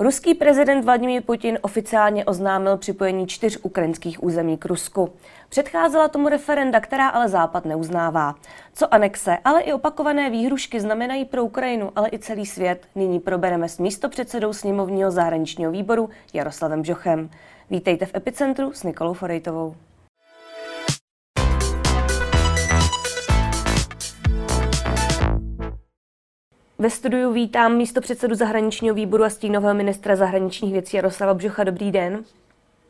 Ruský prezident Vladimír Putin oficiálně oznámil připojení čtyř ukrajinských území k Rusku. Předcházela tomu referenda, která ale Západ neuznává. Co anexe, ale i opakované výhrušky znamenají pro Ukrajinu, ale i celý svět, nyní probereme s místopředsedou sněmovního zahraničního výboru Jaroslavem Žochem. Vítejte v Epicentru s Nikolou Forejtovou. Ve studiu vítám místo předsedu zahraničního výboru a stínového ministra zahraničních věcí Jaroslava Bžocha. Dobrý den.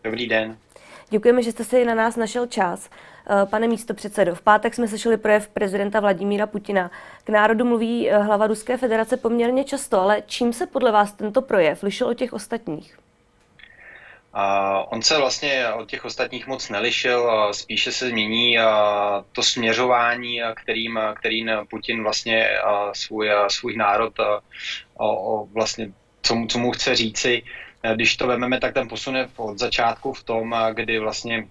Dobrý den. Děkujeme, že jste si na nás našel čas. Eh, pane místo předsedo, v pátek jsme slyšeli projev prezidenta Vladimíra Putina. K národu mluví eh, hlava Ruské federace poměrně často, ale čím se podle vás tento projev lišil od těch ostatních? On se vlastně od těch ostatních moc nelišil, spíše se změní to směřování, kterým, kterým Putin vlastně svůj, svůj národ vlastně, co, mu, co mu chce říci. Když to vezmeme, tak ten posun je od začátku v tom, kdy vlastně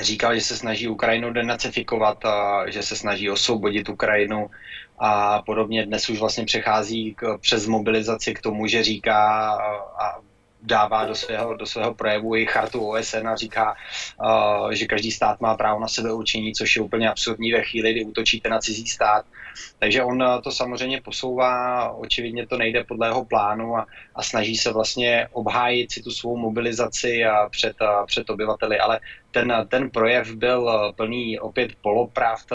říkal, že se snaží Ukrajinu denacifikovat, že se snaží osvobodit Ukrajinu a podobně. Dnes už vlastně přechází k, přes mobilizaci k tomu, že říká a dává do svého, do svého projevu i chartu OSN a říká, uh, že každý stát má právo na sebe určení, což je úplně absurdní ve chvíli, kdy útočíte na cizí stát. Takže on uh, to samozřejmě posouvá, očividně to nejde podle jeho plánu a, a snaží se vlastně obhájit si tu svou mobilizaci a před, uh, před obyvateli, ale ten, ten projev byl plný opět polopravd,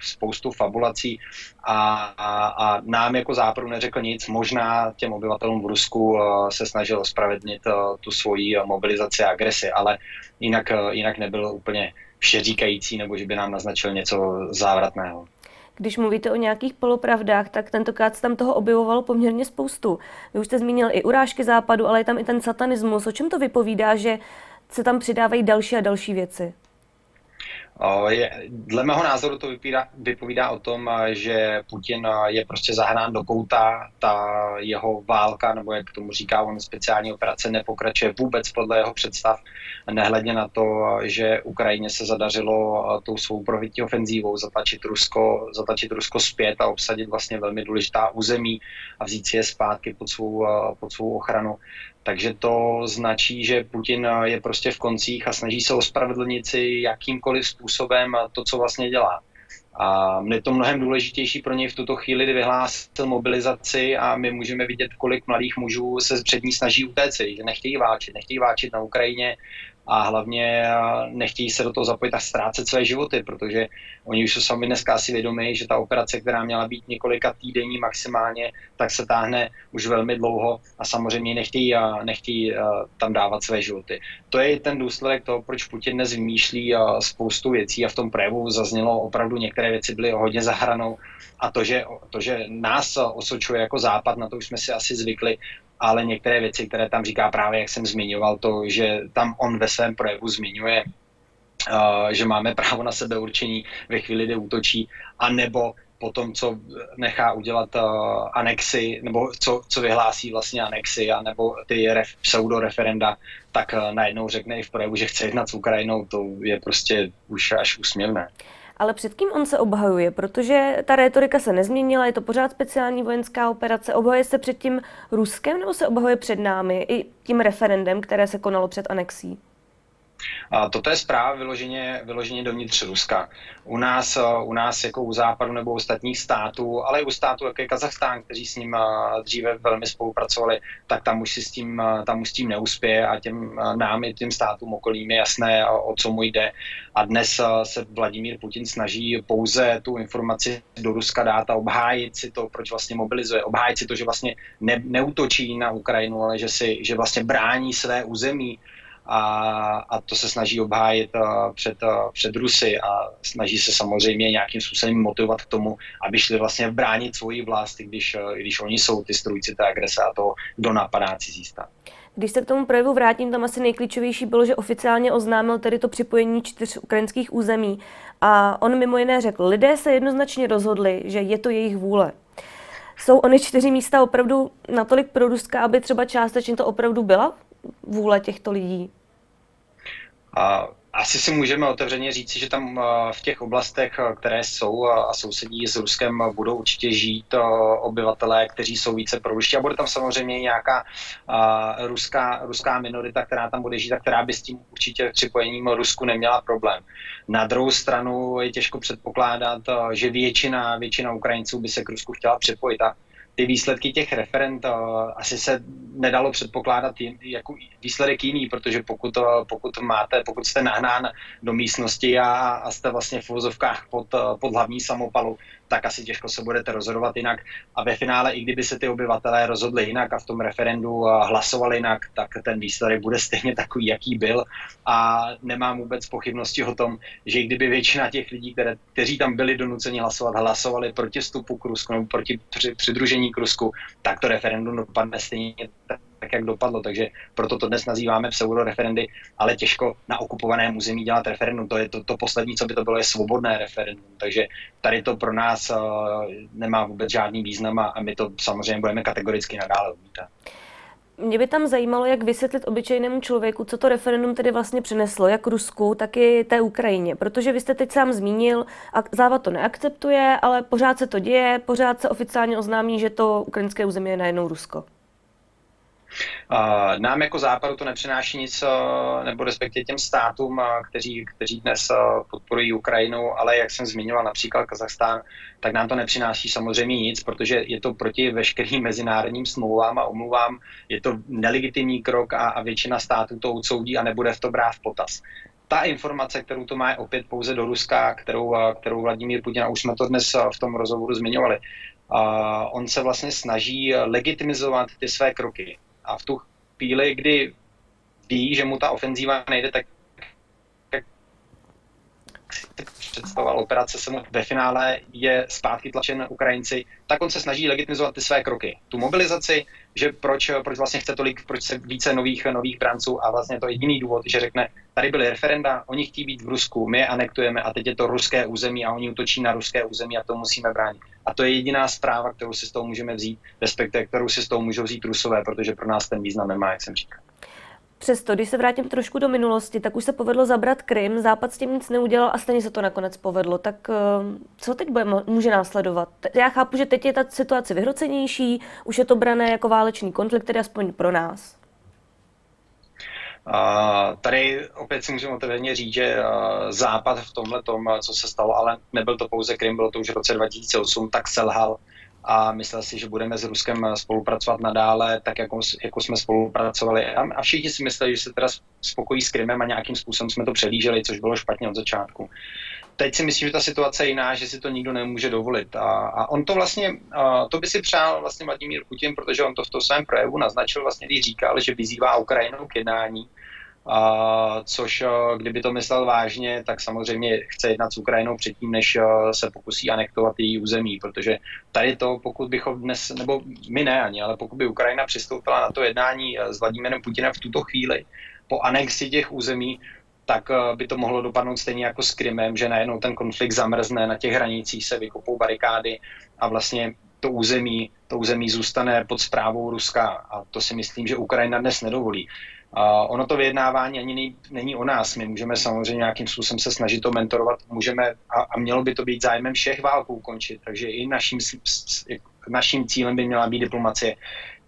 spoustu fabulací a, a, a nám jako západu neřekl nic. Možná těm obyvatelům v Rusku se snažil ospravedlnit tu svoji mobilizaci a agresi, ale jinak, jinak nebyl úplně všeříkající nebo že by nám naznačil něco závratného. Když mluvíte o nějakých polopravdách, tak tentokrát se tam toho objevovalo poměrně spoustu. Vy už jste zmínil i urážky západu, ale je tam i ten satanismus. O čem to vypovídá, že se tam přidávají další a další věci? Je, dle mého názoru to vypovídá, vypovídá o tom, že Putin je prostě zahrán do kouta, ta jeho válka, nebo jak tomu říká on, speciální operace nepokračuje vůbec podle jeho představ, nehledně na to, že Ukrajině se zadařilo tou svou provytí ofenzívou zatlačit Rusko, zatlačit Rusko zpět a obsadit vlastně velmi důležitá území a vzít si je zpátky pod svou, pod svou ochranu. Takže to značí, že Putin je prostě v koncích a snaží se ospravedlnit si jakýmkoliv způsobem to, co vlastně dělá. A je to mnohem důležitější pro něj v tuto chvíli, kdy vyhlásil mobilizaci a my můžeme vidět, kolik mladých mužů se před ní snaží utéct, že nechtějí váčit, nechtějí váčit na Ukrajině a hlavně nechtějí se do toho zapojit a ztrácet své životy, protože oni už jsou sami dneska asi vědomí, že ta operace, která měla být několika týdení maximálně, tak se táhne už velmi dlouho a samozřejmě nechtějí, nechtějí tam dávat své životy. To je ten důsledek toho, proč Putin dnes vymýšlí spoustu věcí a v tom projevu zaznělo opravdu některé věci byly hodně zahranou a to, že, to, že nás osočuje jako západ, na to už jsme si asi zvykli, ale některé věci, které tam říká právě, jak jsem zmiňoval, to, že tam on ve svém projevu zmiňuje, uh, že máme právo na sebe určení ve chvíli, kdy útočí, a nebo po tom, co nechá udělat uh, anexy, nebo co, co vyhlásí vlastně anexy, a nebo ty ref, pseudo-referenda, tak uh, najednou řekne i v projevu, že chce jednat s Ukrajinou, to je prostě už až úsměvné. Ale před kým on se obhajuje? Protože ta rétorika se nezměnila, je to pořád speciální vojenská operace. Obhajuje se před tím Ruskem nebo se obhajuje před námi i tím referendem, které se konalo před anexí? A toto je zpráva vyloženě, vyloženě dovnitř Ruska. U nás, eh, u nás jako u západu nebo ostatních států, ale i u států, jako je Kazachstán, kteří s ním eh, dříve velmi spolupracovali, tak tam už si s tím, eh, tam už s tím neuspěje a těm nám i těm státům okolím je jasné, o co mu jde. A dnes se Vladimír Putin snaží pouze tu informaci do Ruska dát a obhájit si to, proč vlastně mobilizuje, obhájit si to, že vlastně ne, neutočí na Ukrajinu, ale že, si, že vlastně brání své území a, a to se snaží obhájit uh, před, uh, před Rusy a snaží se samozřejmě nějakým způsobem motivovat k tomu, aby šli vlastně bránit svoji vlast, když, i když oni jsou ty strujci té agrese a to, kdo napadá cizí stát. Když se k tomu projevu vrátím, tam asi nejklíčovější bylo, že oficiálně oznámil tedy to připojení čtyř ukrajinských území. A on mimo jiné řekl, lidé se jednoznačně rozhodli, že je to jejich vůle. Jsou ony čtyři místa opravdu natolik pro Ruska, aby třeba částečně to opravdu byla vůle těchto lidí? Asi si můžeme otevřeně říci, že tam eh, v těch oblastech, eh, které jsou a sousedí s Ruskem, budou určitě žít obyvatelé, kteří jsou více proruští a bude tam samozřejmě nějaká ruská, ruská minorita, která tam bude žít a která by s tím určitě připojením Rusku neměla problém. Na druhou stranu je těžko předpokládat, že většina, většina Ukrajinců by se k Rusku chtěla připojit a ty výsledky těch referent asi se nedalo předpokládat jako výsledek jiný, protože pokud, pokud máte, pokud jste nahnán do místnosti a, a jste vlastně v uvozovkách pod, pod hlavní samopalu, tak asi těžko se budete rozhodovat jinak. A ve finále, i kdyby se ty obyvatelé rozhodli jinak a v tom referendu hlasovali jinak, tak ten výsledek bude stejně takový, jaký byl. A nemám vůbec pochybnosti o tom, že i kdyby většina těch lidí, které, kteří tam byli donuceni hlasovat, hlasovali proti vstupu k Rusku nebo proti přidružení k Rusku, tak to referendum dopadne stejně tak, jak dopadlo. Takže proto to dnes nazýváme pseudo-referendy, ale těžko na okupovaném území dělat referendum. To je to, to poslední, co by to bylo, je svobodné referendum. Takže tady to pro nás uh, nemá vůbec žádný význam a, my to samozřejmě budeme kategoricky nadále odmítat. Mě by tam zajímalo, jak vysvětlit obyčejnému člověku, co to referendum tedy vlastně přineslo, jak Rusku, tak i té Ukrajině. Protože vy jste teď sám zmínil, a Západ to neakceptuje, ale pořád se to děje, pořád se oficiálně oznámí, že to ukrajinské území je najednou Rusko. Nám jako západu to nepřináší nic, nebo respektive těm státům, kteří, kteří dnes podporují Ukrajinu, ale jak jsem zmiňoval například Kazachstán, tak nám to nepřináší samozřejmě nic, protože je to proti veškerým mezinárodním smlouvám a omluvám, je to nelegitimní krok a, a většina států to odsoudí a nebude v to brát v potaz. Ta informace, kterou to má opět pouze do Ruska, kterou, kterou Vladimír Putin, a už jsme to dnes v tom rozhovoru zmiňovali, on se vlastně snaží legitimizovat ty své kroky a v tu chvíli, kdy ví, že mu ta ofenzíva nejde tak, představoval operace se mu ve finále je zpátky tlačen Ukrajinci, tak on se snaží legitimizovat ty své kroky. Tu mobilizaci, že proč, proč vlastně chce tolik, proč se více nových, nových branců a vlastně to je jediný důvod, že řekne, tady byly referenda, oni chtějí být v Rusku, my je anektujeme a teď je to ruské území a oni útočí na ruské území a to musíme bránit. A to je jediná zpráva, kterou si z toho můžeme vzít, respektive kterou si z toho můžou vzít Rusové, protože pro nás ten význam nemá, jak jsem říkal. Přesto, když se vrátím trošku do minulosti, tak už se povedlo zabrat Krym, Západ s tím nic neudělal a stejně se to nakonec povedlo. Tak eh, co teď bude, může následovat? Já chápu, že teď je ta situace vyhrocenější, už je to brané jako válečný konflikt, tedy aspoň pro nás. Uh, tady opět si můžeme otevřeně říct, že uh, Západ v tomhle tom, co se stalo, ale nebyl to pouze Krym, bylo to už v roce 2008, tak selhal a myslel si, že budeme s Ruskem spolupracovat nadále, tak jako, jako jsme spolupracovali. A, a všichni si mysleli, že se teda spokojí s Krymem a nějakým způsobem jsme to přelíželi, což bylo špatně od začátku. Teď si myslím, že ta situace je jiná, že si to nikdo nemůže dovolit. A, a on to vlastně, a to by si přál vlastně Vladimír Putin, protože on to v tom svém projevu naznačil vlastně, když říkal, že vyzývá Ukrajinu k jednání což kdyby to myslel vážně, tak samozřejmě chce jednat s Ukrajinou předtím, než se pokusí anektovat její území, protože tady to, pokud bychom dnes, nebo my ne ani, ale pokud by Ukrajina přistoupila na to jednání s Vladimírem Putinem v tuto chvíli, po anexi těch území, tak by to mohlo dopadnout stejně jako s Krymem, že najednou ten konflikt zamrzne, na těch hranicích se vykopou barikády a vlastně to území, to území zůstane pod zprávou Ruska a to si myslím, že Ukrajina dnes nedovolí. Uh, ono to vyjednávání ani nej, není o nás. My můžeme samozřejmě nějakým způsobem se snažit to mentorovat, můžeme a, a mělo by to být zájmem všech válků ukončit. Takže i naším, naším cílem by měla být diplomacie.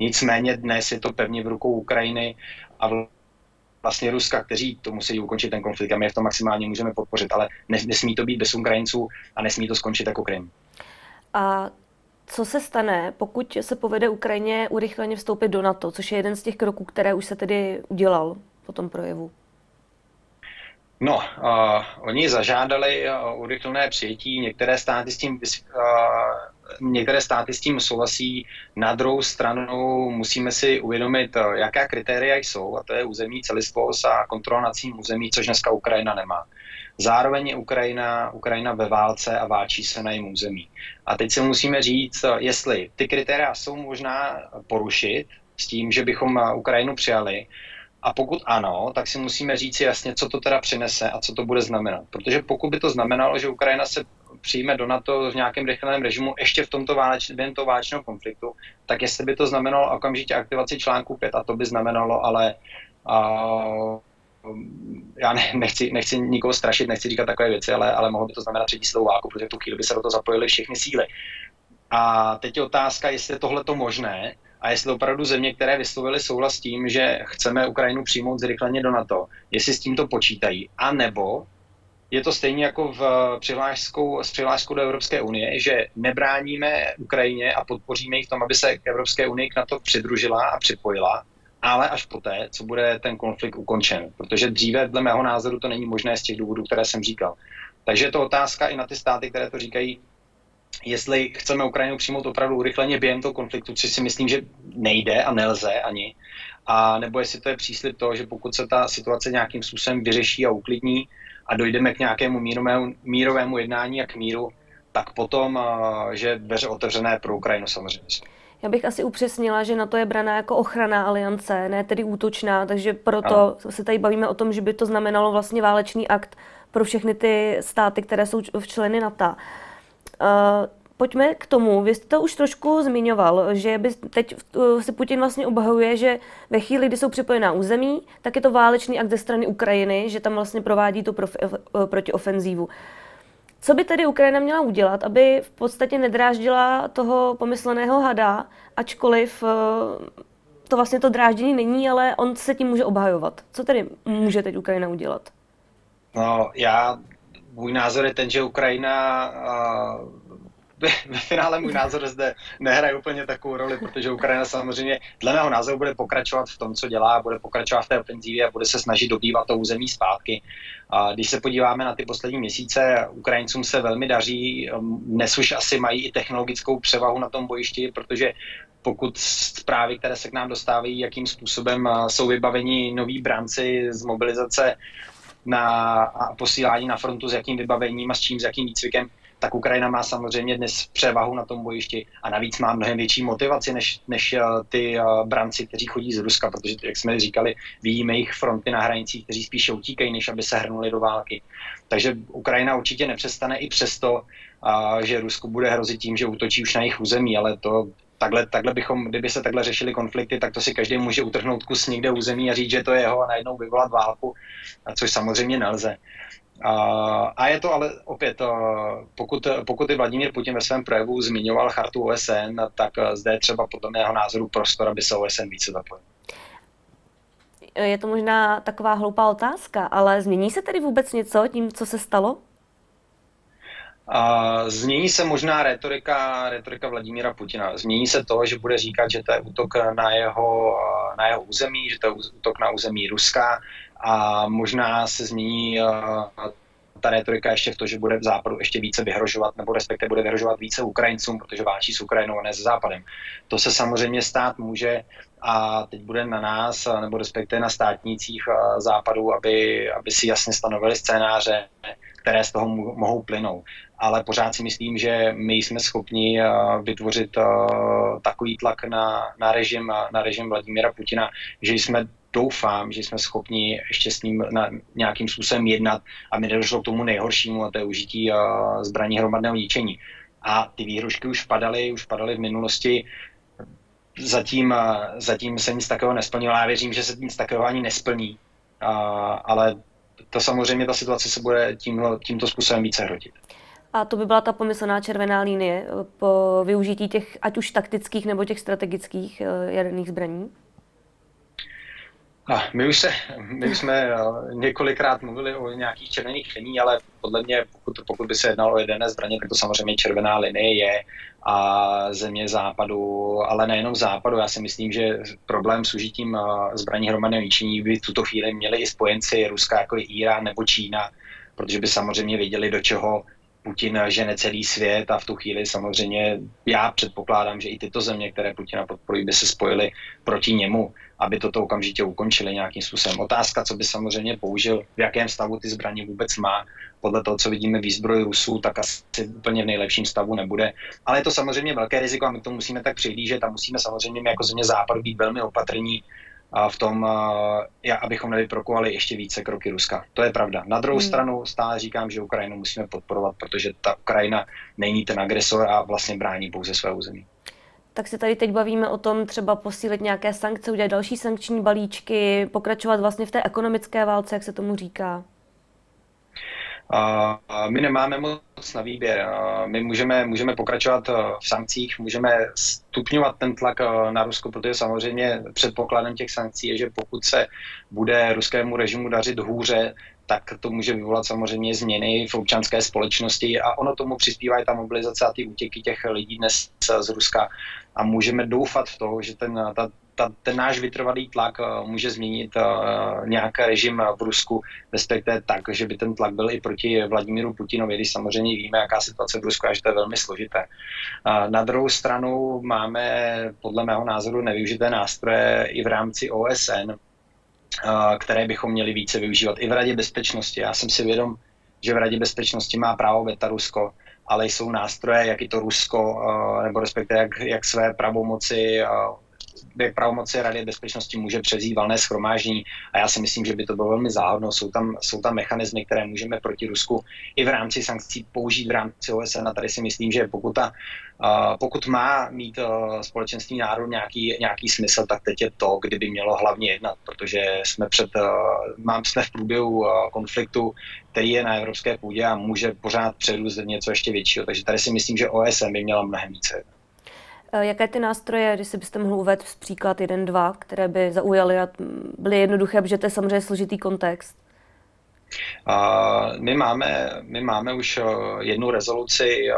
Nicméně dnes je to pevně v rukou Ukrajiny a vlastně Ruska, kteří to musí ukončit ten konflikt a my je v tom maximálně můžeme podpořit, ale nesmí to být bez Ukrajinců a nesmí to skončit jako Krym. A co se stane, pokud se povede Ukrajině urychleně vstoupit do NATO, což je jeden z těch kroků, které už se tedy udělal po tom projevu? No, uh, oni zažádali uh, urychlené přijetí, některé státy s tím uh, některé státy s tím souhlasí. Na druhou stranu musíme si uvědomit, jaká kritéria jsou, a to je územní celistvost a kontrola nad tím území, což dneska Ukrajina nemá. Zároveň je Ukrajina, Ukrajina ve válce a válčí se na jejím území. A teď si musíme říct, jestli ty kritéria jsou možná porušit s tím, že bychom Ukrajinu přijali, a pokud ano, tak si musíme říct jasně, co to teda přinese a co to bude znamenat. Protože pokud by to znamenalo, že Ukrajina se přijme do NATO v nějakém rychlém režimu ještě v tomto váleč, během toho válečného konfliktu, tak jestli by to znamenalo okamžitě aktivaci článku 5, a to by znamenalo ale uh, já ne, nechci, nechci nikoho strašit, nechci říkat takové věci, ale, ale mohlo by to znamenat třetí světovou válku, protože v tu chvíli by se do toho zapojily všechny síly. A teď je otázka, jestli je tohle to možné a jestli opravdu země, které vyslovily souhlas s tím, že chceme Ukrajinu přijmout zrychleně do NATO, jestli s tímto počítají, a nebo je to stejně jako v přihláškou, s přihláškou do Evropské unie, že nebráníme Ukrajině a podpoříme ji v tom, aby se k Evropské unii k NATO přidružila a připojila, ale až poté, co bude ten konflikt ukončen. Protože dříve, dle mého názoru, to není možné z těch důvodů, které jsem říkal. Takže je to otázka i na ty státy, které to říkají, jestli chceme Ukrajinu přijmout opravdu urychleně během toho konfliktu, což si myslím, že nejde a nelze ani, a nebo jestli to je příslip toho, že pokud se ta situace nějakým způsobem vyřeší a uklidní a dojdeme k nějakému mírovému, mírovému jednání a k míru, tak potom, že dveře otevřené pro Ukrajinu samozřejmě. Já bych asi upřesnila, že na to je braná jako ochranná aliance, ne tedy útočná, takže proto ano. se tady bavíme o tom, že by to znamenalo vlastně válečný akt pro všechny ty státy, které jsou v členy NATO. Uh, pojďme k tomu. Vy jste to už trošku zmiňoval, že by teď si Putin vlastně obhajuje, že ve chvíli, kdy jsou připojená území, tak je to válečný akt ze strany Ukrajiny, že tam vlastně provádí tu profi, protiofenzívu. Co by tedy Ukrajina měla udělat, aby v podstatě nedráždila toho pomysleného hada, ačkoliv to vlastně to dráždění není, ale on se tím může obhajovat. Co tedy může teď Ukrajina udělat? No, já, můj názor je ten, že Ukrajina ve finále můj názor zde nehraje úplně takovou roli, protože Ukrajina samozřejmě dle mého názoru bude pokračovat v tom, co dělá, bude pokračovat v té ofenzívě a bude se snažit dobývat to území zpátky. A když se podíváme na ty poslední měsíce, Ukrajincům se velmi daří, um, dnes už asi mají i technologickou převahu na tom bojišti, protože pokud zprávy, které se k nám dostávají, jakým způsobem uh, jsou vybaveni noví branci z mobilizace na a posílání na frontu, s jakým vybavením a s čím, s jakým výcvikem, tak Ukrajina má samozřejmě dnes převahu na tom bojišti a navíc má mnohem větší motivaci než, než eh, ty eh, branci, kteří chodí z Ruska, protože, jak jsme říkali, vidíme jich fronty na hranicích, kteří spíše utíkají, než aby se hrnuli do války. Takže Ukrajina určitě nepřestane i přesto, eh, že Rusko bude hrozit tím, že útočí už na jejich území, ale to takhle, takhle bychom, kdyby se takhle řešili konflikty, tak to si každý může utrhnout kus někde území a říct, že to je jeho a najednou vyvolat válku, což samozřejmě nelze. A je to ale opět, pokud, pokud i Vladimír Putin ve svém projevu zmiňoval chartu OSN, tak zde je třeba podle mého názoru prostor, aby se OSN více zapojil. Je to možná taková hloupá otázka, ale změní se tedy vůbec něco tím, co se stalo? A změní se možná retorika, retorika Vladimíra Putina. Změní se to, že bude říkat, že to je útok na jeho, na jeho území, že to je útok na území Ruska a možná se změní ta retorika ještě v to, že bude v západu ještě více vyhrožovat, nebo respektive bude vyhrožovat více Ukrajincům, protože válčí s Ukrajinou a ne s západem. To se samozřejmě stát může a teď bude na nás, nebo respektive na státnících západu, aby, aby si jasně stanovili scénáře, které z toho mohou plynout. Ale pořád si myslím, že my jsme schopni vytvořit takový tlak na, na, režim, na režim Vladimíra Putina, že jsme doufám, že jsme schopni ještě s ním na nějakým způsobem jednat, aby nedošlo k tomu nejhoršímu, a to je užití zbraní hromadného ničení. A ty výhrušky už padaly, už padaly v minulosti. Zatím, zatím se nic takového nesplnilo. Já věřím, že se nic takového ani nesplní. ale to samozřejmě ta situace se bude tímhle, tímto způsobem více hrotit. A to by byla ta pomyslná červená linie po využití těch ať už taktických nebo těch strategických eh, jaderných zbraní? A my už, se, my jsme eh, několikrát mluvili o nějakých červených liní, ale podle mě, pokud, pokud by se jednalo o jedné zbraně, tak to samozřejmě červená linie je a země západu, ale nejenom západu. Já si myslím, že problém s užitím eh, zbraní hromadného ničení by v tuto chvíli měli i spojenci Ruska, jako je Irán nebo Čína, protože by samozřejmě věděli, do čeho Putin žene celý svět a v tu chvíli samozřejmě já předpokládám, že i tyto země, které Putina podporují, by se spojily proti němu, aby toto okamžitě ukončili nějakým způsobem. Otázka, co by samozřejmě použil, v jakém stavu ty zbraně vůbec má, podle toho, co vidíme výzbroj Rusů, tak asi úplně v nejlepším stavu nebude. Ale je to samozřejmě velké riziko a my to musíme tak přihlížet a musíme samozřejmě jako země západu být velmi opatrní, v tom, abychom nevyprokovali ještě více kroky Ruska. To je pravda. Na druhou hmm. stranu stále říkám, že Ukrajinu musíme podporovat, protože ta Ukrajina není ten agresor a vlastně brání pouze své území. Tak se tady teď bavíme o tom třeba posílit nějaké sankce, udělat další sankční balíčky, pokračovat vlastně v té ekonomické válce, jak se tomu říká. My nemáme moc na výběr. My můžeme, můžeme pokračovat eh, v sankcích, můžeme stupňovat ten tlak eh, na Rusko, protože samozřejmě předpokladem těch sankcí je, že pokud se bude ruskému režimu dařit hůře, tak to může vyvolat samozřejmě změny v občanské společnosti a ono tomu přispívá i ta mobilizace a ty útěky těch lidí dnes z Ruska. A můžeme doufat v to, že ten, ta, ta, ten náš vytrvalý tlak uh, může změnit uh, nějaký režim v Rusku, respektive tak, že by ten tlak byl i proti Vladimíru Putinovi, když samozřejmě víme, jaká situace v Rusku a že to je velmi složité. Uh, na druhou stranu máme podle mého názoru nevyužité nástroje i v rámci OSN, které bychom měli více využívat i v Radě bezpečnosti. Já jsem si vědom, že v Radě bezpečnosti má právo veta Rusko, ale jsou nástroje, jak i to Rusko, nebo respektive jak, jak své pravomoci pravomoci Rady bezpečnosti může přezít valné schromáždění a já si myslím, že by to bylo velmi záhodno. Jsou tam, jsou tam mechanismy, které můžeme proti Rusku i v rámci sankcí použít v rámci OSN a tady si myslím, že pokud, ta, pokud má mít společenství národů nějaký, nějaký smysl, tak teď je to, kdyby mělo hlavně jednat, protože jsme před, mám, jsme v průběhu konfliktu, který je na evropské půdě a může pořád předůst něco ještě většího. Takže tady si myslím, že OSN by měla mnohem více jaké ty nástroje, když si byste mohl uvést příklad jeden, dva, které by zaujaly a byly jednoduché, protože to je samozřejmě složitý kontext? My máme, my máme už eh, jednu rezoluci eh,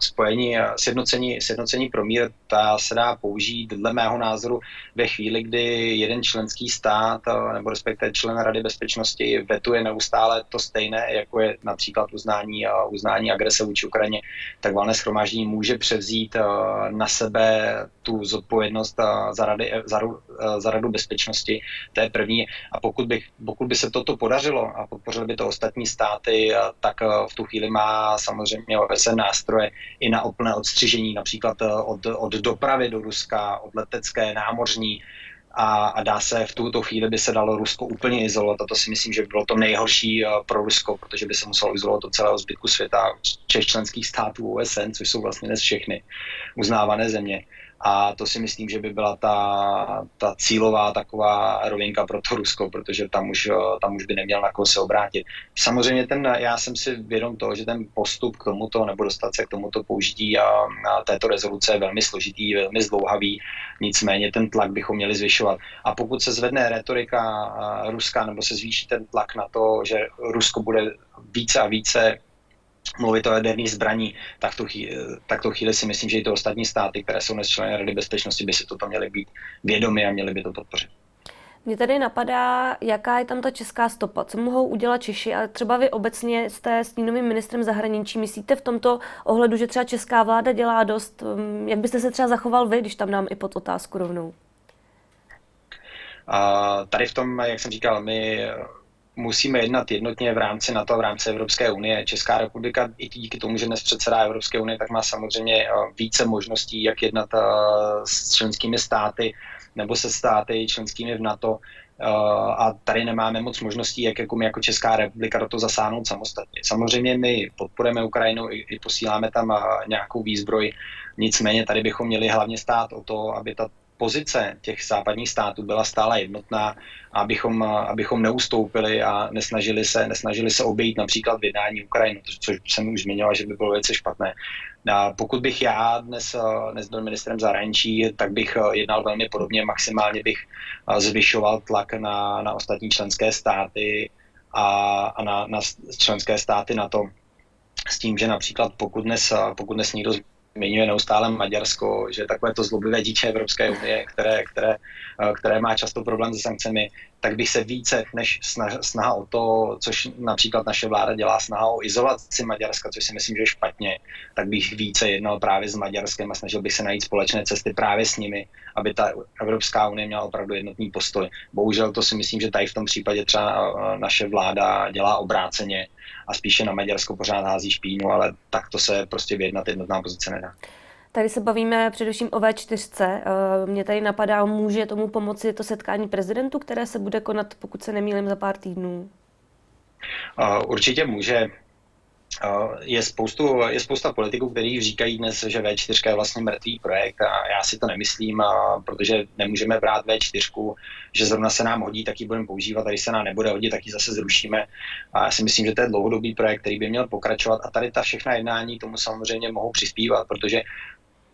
spojení, eh, sjednocení, sjednocení pro mír, ta se dá použít dle mého názoru ve chvíli, kdy jeden členský stát, nebo respektive člen Rady bezpečnosti vetuje neustále to stejné, jako je například uznání, uznání agrese vůči Ukrajině, tak valné schromáždění může převzít na sebe tu zodpovědnost za, rady, za, za Radu bezpečnosti. To je první. A pokud by, pokud by se toto podařilo a podpořili by to ostatní státy, tak eh, v tu chvíli má samozřejmě OSN nástroje i na úplné odstřižení, například eh, od, od dopravy do Ruska, od letecké, námořní, a, a dá se v tuto chvíli by se dalo Rusko úplně izolovat a to si myslím, že by bylo to nejhorší eh, pro Rusko, protože by se muselo izolovat od celého zbytku světa, všech členských států OSN, což jsou vlastně dnes všechny uznávané země. A to si myslím, že by byla ta, ta cílová taková rovinka pro to Rusko, protože tam už, tam už by neměl na koho se obrátit. Samozřejmě ten, já jsem si vědom toho, že ten postup k tomuto nebo dostat se k tomuto použití a, a této rezoluce je velmi složitý, velmi zdlouhavý, nicméně ten tlak bychom měli zvyšovat. A pokud se zvedne retorika Ruska nebo se zvýší ten tlak na to, že Rusko bude více a více mluvit o jaderných zbraní, tak tu, chvíli, tak tu chvíli si myslím, že i to ostatní státy, které jsou dnes členy Rady bezpečnosti, by si toto měly být vědomi a měly by to podpořit. Mně tady napadá, jaká je tam ta česká stopa, co mohou udělat Češi, ale třeba vy obecně jste s novým ministrem zahraničí. Myslíte v tomto ohledu, že třeba česká vláda dělá dost? Um, jak byste se třeba zachoval vy, když tam nám i pod otázku rovnou? A tady v tom, jak jsem říkal, my musíme jednat jednotně v rámci NATO, v rámci Evropské unie. Česká republika i díky tomu, že dnes předsedá Evropské unie, tak má samozřejmě eh, více možností, jak jednat eh, s členskými státy nebo se státy členskými v NATO. Eh, a tady nemáme moc možností, jak jako my jako Česká republika do toho zasáhnout samostatně. Samozřejmě my podporujeme Ukrajinu i, i posíláme tam nějakou výzbroj, nicméně tady bychom měli hlavně stát o to, aby ta pozice těch západních států byla stále jednotná, abychom, abychom neustoupili a nesnažili se, nesnažili se obejít například vydání Ukrajiny, což jsem už zmiňoval, že by bylo velice špatné. A pokud bych já dnes, dnes byl ministrem zahraničí, tak bych jednal velmi podobně, maximálně bych zvyšoval tlak na, na ostatní členské státy a, a na, na členské státy na to, s tím, že například pokud dnes, pokud dnes někdo zmiňuje neustále Maďarsko, že takové to zloblivé dítě Evropské unie, které, které, eh, které má často problém se sankcemi, tak bych se více než snaha, o to, což například naše vláda dělá, snaha o izolaci Maďarska, což si myslím, že je špatně, tak bych více jednal právě s Maďarskem a snažil bych se najít společné cesty právě s nimi, aby ta Evropská unie měla opravdu jednotný postoj. Bohužel to si myslím, že tady v tom případě třeba eh, naše vláda dělá obráceně a spíše na Maďarsko pořád hází špínu, ale tak to se prostě vyjednat jednotná pozice nedá. Tady se bavíme především o V4. Eh, mě tady napadá, může tomu pomoci to setkání prezidentu, které se bude konat, pokud se nemýlím, za pár týdnů? Určitě může. je, spoustu, je spousta politiků, kteří říkají dnes, že V4 je vlastně mrtvý projekt a já si to nemyslím, a protože nemůžeme brát V4, že zrovna se nám hodí, tak ji budeme používat a když se nám nebude hodit, tak ji zase zrušíme. A já si myslím, že to je dlouhodobý projekt, který by měl pokračovat a tady ta všechna jednání tomu samozřejmě mohou přispívat, protože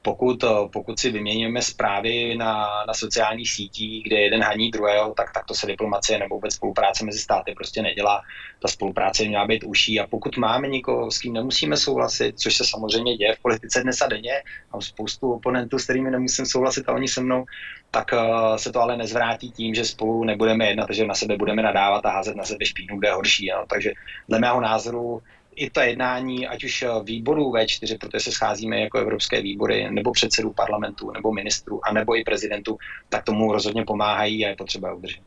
pokud, eh, pokud si vyměňujeme zprávy na, na sociálních sítích, kde jeden haní druhého, tak, tak to se diplomacie nebo vůbec spolupráce mezi státy prostě nedělá. Ta spolupráce měla být uší a pokud máme někoho, s kým nemusíme souhlasit, což se samozřejmě děje v politice dnes a denně, mám spoustu oponentů, s kterými nemusím souhlasit a oni se mnou, tak uh, se to ale nezvrátí tím, že spolu nebudeme jednat, že na sebe budeme nadávat a házet na sebe špínu, kde je horší. No. Takže dle mého názoru i ta jednání, ať už eh, výborů V4, protože se scházíme jako evropské výbory, nebo předsedů parlamentu, nebo ministrů, a nebo i prezidentů, tak tomu rozhodně pomáhají a je potřeba udržet.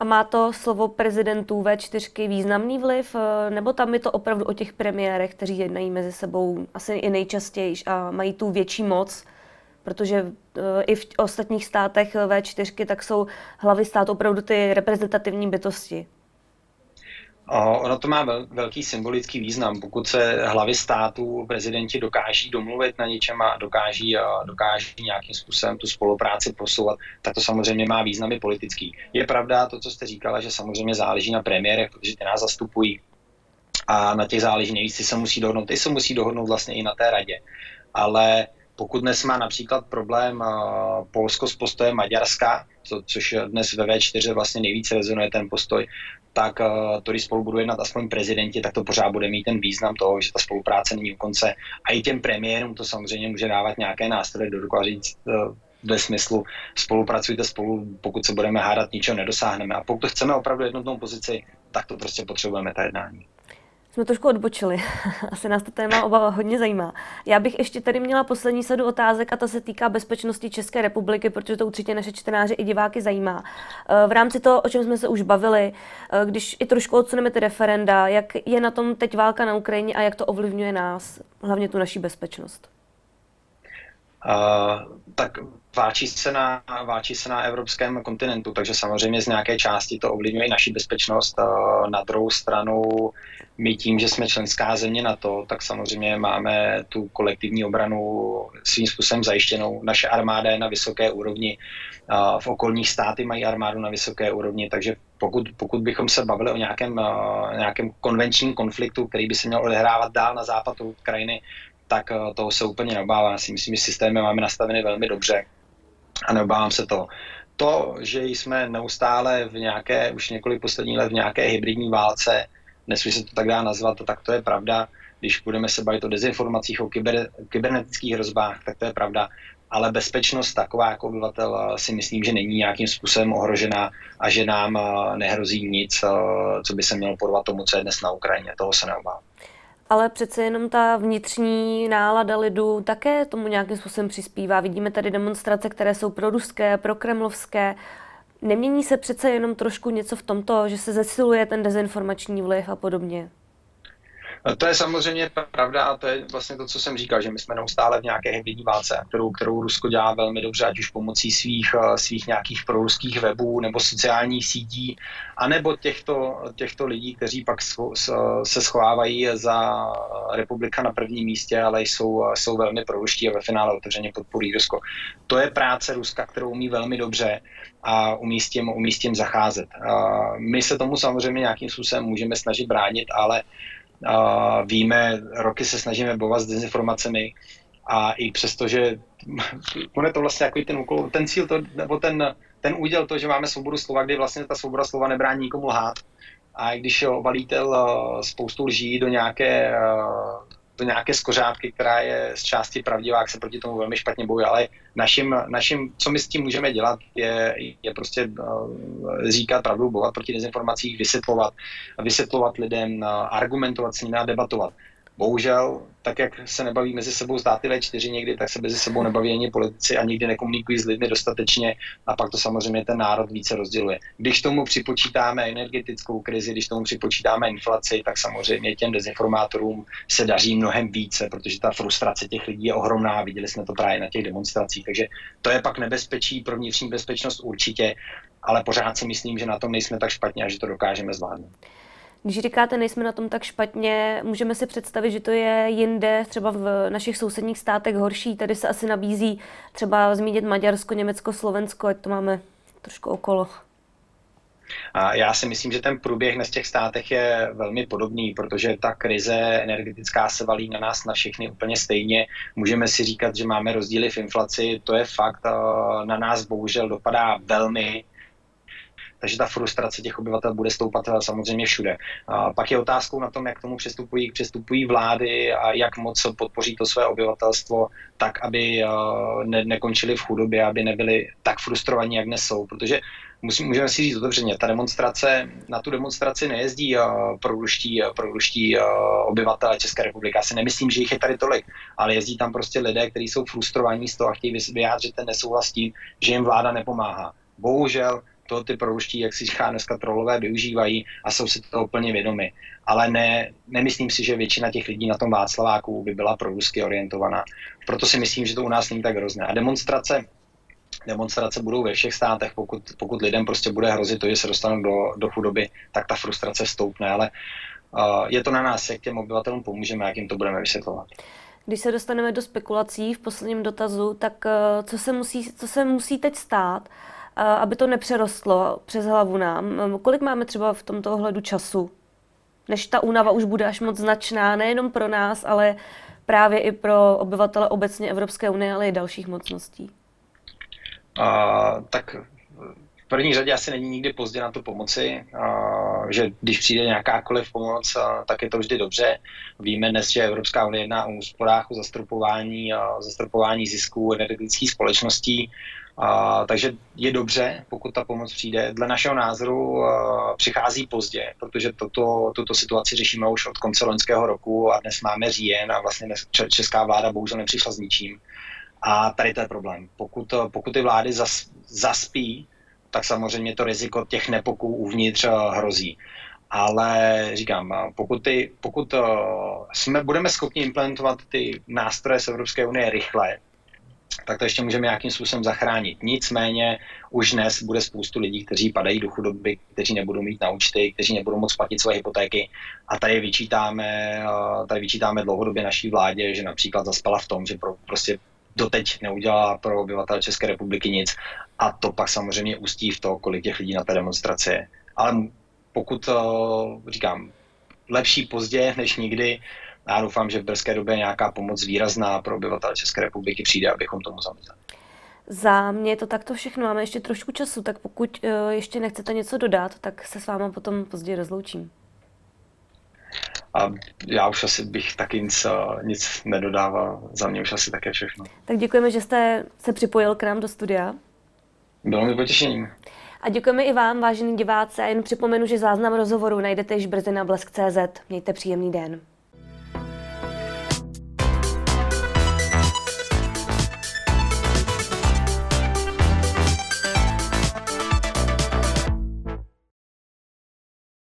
A má to slovo prezidentů V4 významný vliv, eh, nebo tam je to opravdu o těch premiérech, kteří jednají mezi sebou asi i nejčastěji a mají tu větší moc, protože eh, i v ostatních státech V4 tak jsou hlavy státu opravdu ty reprezentativní bytosti. Ono to má velký symbolický význam. Pokud se hlavy států, prezidenti dokáží domluvit na něčem a dokáží, dokáží nějakým způsobem tu spolupráci posouvat, tak to samozřejmě má významy politický. Je pravda to, co jste říkala, že samozřejmě záleží na premiérech, protože ty nás zastupují a na těch záleží nejvíc, ty se musí dohodnout, ty se musí dohodnout vlastně i na té radě. Ale pokud dnes má například problém Polsko s postojem Maďarska, co, což dnes ve V4 vlastně nejvíce rezonuje ten postoj, tak uh, to, když spolu budou jednat aspoň prezidenti, tak to pořád bude mít ten význam toho, že ta spolupráce není u konce. A i těm premiérům to samozřejmě může dávat nějaké nástroje do ruku a říct ve smyslu spolupracujte spolu, pokud se budeme hádat, ničeho nedosáhneme. A pokud chceme opravdu jednotnou pozici, tak to prostě potřebujeme ta jednání jsme trošku odbočili. Asi nás to téma oba hodně zajímá. Já bych ještě tady měla poslední sadu otázek a ta se týká bezpečnosti České republiky, protože to určitě naše čtenáře i diváky zajímá. Eh, v rámci toho, o čem jsme se už bavili, eh, když i trošku odsuneme ty referenda, jak je na tom teď válka na Ukrajině a jak to ovlivňuje nás, hlavně tu naší bezpečnost? Tak váčí se, na, váčí se na evropském kontinentu, takže samozřejmě z nějaké části to ovlivňuje i naši bezpečnost. Na druhou stranu my tím, že jsme členská země na to, tak samozřejmě máme tu kolektivní obranu svým způsobem zajištěnou. Naše armáda je na vysoké úrovni, v okolních státy mají armádu na vysoké úrovni, takže pokud, pokud bychom se bavili o nějakém, nějakém konvenčním konfliktu, který by se měl odehrávat dál na západ Ukrajiny, tak toho se úplně neobávám. Já si myslím, že systémy máme nastaveny velmi dobře a neobávám se toho. To, že jsme neustále v nějaké, už několik posledních let v nějaké hybridní válce, dnes se to tak dá nazvat, tak to je pravda. Když budeme se bavit o dezinformacích, o kyber, kybernetických hrozbách, tak to je pravda. Ale bezpečnost taková jako obyvatel eh, si myslím, že není nějakým způsobem ohrožená a že nám eh, nehrozí nic, eh, co by se mělo podvat tomu, co je dnes na Ukrajině. Toho se neobávám. Ale přece jenom ta vnitřní nálada lidu také tomu nějakým způsobem přispívá. Vidíme tady demonstrace, které jsou pro ruské, pro kremlovské. Nemění se přece jenom trošku něco v tomto, že se zesiluje ten dezinformační vliv a podobně? To je samozřejmě pravda a to je vlastně to, co jsem říkal, že my jsme neustále v nějaké hybridní válce, kterou, kterou Rusko dělá velmi dobře, ať už pomocí svých, eh, svých nějakých proruských webů nebo sociálních sítí, anebo těchto, těchto lidí, kteří pak se schovávají za republika na prvním místě, ale jsou, jsou velmi proruští a ve finále otevřeně podporují Rusko. To je práce Ruska, kterou umí velmi dobře a umí s tím, umí s tím zacházet. My se tomu samozřejmě nějakým způsobem můžeme snažit bránit, ale Víme, roky se snažíme bojovat s dezinformacemi a i přesto, že je to vlastně jako ten úkol, ten cíl, to, nebo ten, ten úděl to, že máme svobodu slova, kdy vlastně ta svoboda slova nebrání nikomu lhát. A když obalíte spoustu lží do nějaké do nějaké skořápky, která je z části pravdivá, jak se proti tomu velmi špatně bojuje, ale naším, naším, co my s tím můžeme dělat, je, je prostě uh, říkat pravdu, bojovat proti dezinformacích, vysvětlovat, vysvětlovat lidem, uh, argumentovat s nimi a debatovat. Bohužel, tak jak se nebaví mezi sebou státy V4 někdy, tak se mezi sebou nebaví ani politici a nikdy nekomunikují s lidmi dostatečně a pak to samozřejmě ten národ více rozděluje. Když tomu připočítáme energetickou krizi, když tomu připočítáme inflaci, tak samozřejmě těm dezinformátorům se daří mnohem více, protože ta frustrace těch lidí je ohromná, viděli jsme to právě na těch demonstracích, takže to je pak nebezpečí pro vnitřní bezpečnost určitě, ale pořád si myslím, že na tom nejsme tak špatně a že to dokážeme zvládnout. Když říkáte, nejsme na tom tak špatně, můžeme si představit, že to je jinde, třeba v našich sousedních státech horší. Tady se asi nabízí třeba zmínit Maďarsko, Německo, Slovensko, ať to máme trošku okolo. A já si myslím, že ten průběh na těch státech je velmi podobný, protože ta krize energetická se valí na nás na všechny úplně stejně. Můžeme si říkat, že máme rozdíly v inflaci, to je fakt, na nás bohužel dopadá velmi takže ta frustrace těch obyvatel bude stoupat eh, samozřejmě všude. A pak je otázkou na tom, jak k tomu přistupují, přistupují vlády a jak moc podpoří to své obyvatelstvo tak, aby eh, ne, nekončili v chudobě, aby nebyli tak frustrovaní, jak dnes jsou, protože musím, můžeme si říct otevřeně, ta demonstrace, na tu demonstraci nejezdí uh, proruští, proruští uh, obyvatele České republiky. Já si nemyslím, že jich je tady tolik, ale jezdí tam prostě lidé, kteří jsou frustrovaní z toho a chtějí vyjádřit ten nesouhlas tím, že jim vláda nepomáhá. Bohužel to ty proruští, jak si říká dneska trolové, využívají a jsou si to úplně vědomi. Ale ne, nemyslím si, že většina těch lidí na tom Václaváku by byla prorusky orientovaná. Proto si myslím, že to u nás není tak hrozné. A demonstrace, demonstrace budou ve všech státech, pokud, pokud lidem prostě bude hrozit to, že se dostanou do, do chudoby, tak ta frustrace stoupne. Ale uh, je to na nás, jak těm obyvatelům pomůžeme, jak jim to budeme vysvětlovat. Když se dostaneme do spekulací v posledním dotazu, tak uh, co se musí, co se musí teď stát, aby to nepřerostlo přes hlavu nám. Kolik máme třeba v tomto ohledu času, než ta únava už bude až moc značná, nejenom pro nás, ale právě i pro obyvatele obecně Evropské unie, ale i dalších mocností? A, tak v první řadě asi není nikdy pozdě na to pomoci, a, že když přijde nějakákoliv pomoc, a, tak je to vždy dobře. Víme dnes, že Evropská unie jedná o úsporách, o zastropování, a, zastropování zisků energetických společností. A, takže je dobře, pokud ta pomoc přijde. Dle našeho názoru a, přichází pozdě, protože toto, tuto situaci řešíme už od konce loňského roku a dnes máme říjen a vlastně česká vláda bohužel nepřišla s ničím. A tady to je problém. Pokud, pokud ty vlády zas, zaspí, tak samozřejmě to riziko těch nepoků uvnitř hrozí. Ale říkám, pokud, ty, pokud jsme, budeme schopni implementovat ty nástroje z Evropské unie rychle, tak to ještě můžeme nějakým způsobem zachránit. Nicméně už dnes bude spoustu lidí, kteří padají do chudoby, kteří nebudou mít na účty, kteří nebudou moct platit své hypotéky. A tady vyčítáme, tady vyčítáme dlouhodobě naší vládě, že například zaspala v tom, že pro, prostě doteď neudělala pro obyvatele České republiky nic. A to pak samozřejmě ústí v to, kolik těch lidí na té demonstraci je. Ale pokud, říkám, lepší pozdě než nikdy, já doufám, že v brzké době nějaká pomoc výrazná pro obyvatele České republiky přijde, abychom tomu zamezili. Za mě je to takto všechno. Máme ještě trošku času, tak pokud uh, ještě nechcete něco dodat, tak se s váma potom později rozloučím. A já už asi bych taky nic, eh, nic nedodával. Za mě už asi také všechno. Tak děkujeme, že jste se připojil k nám do studia. Bylo mi potěšením. A děkujeme i vám, vážení diváci, a jen připomenu, že záznam rozhovoru najdete již brzy na blesk.cz. Mějte příjemný den.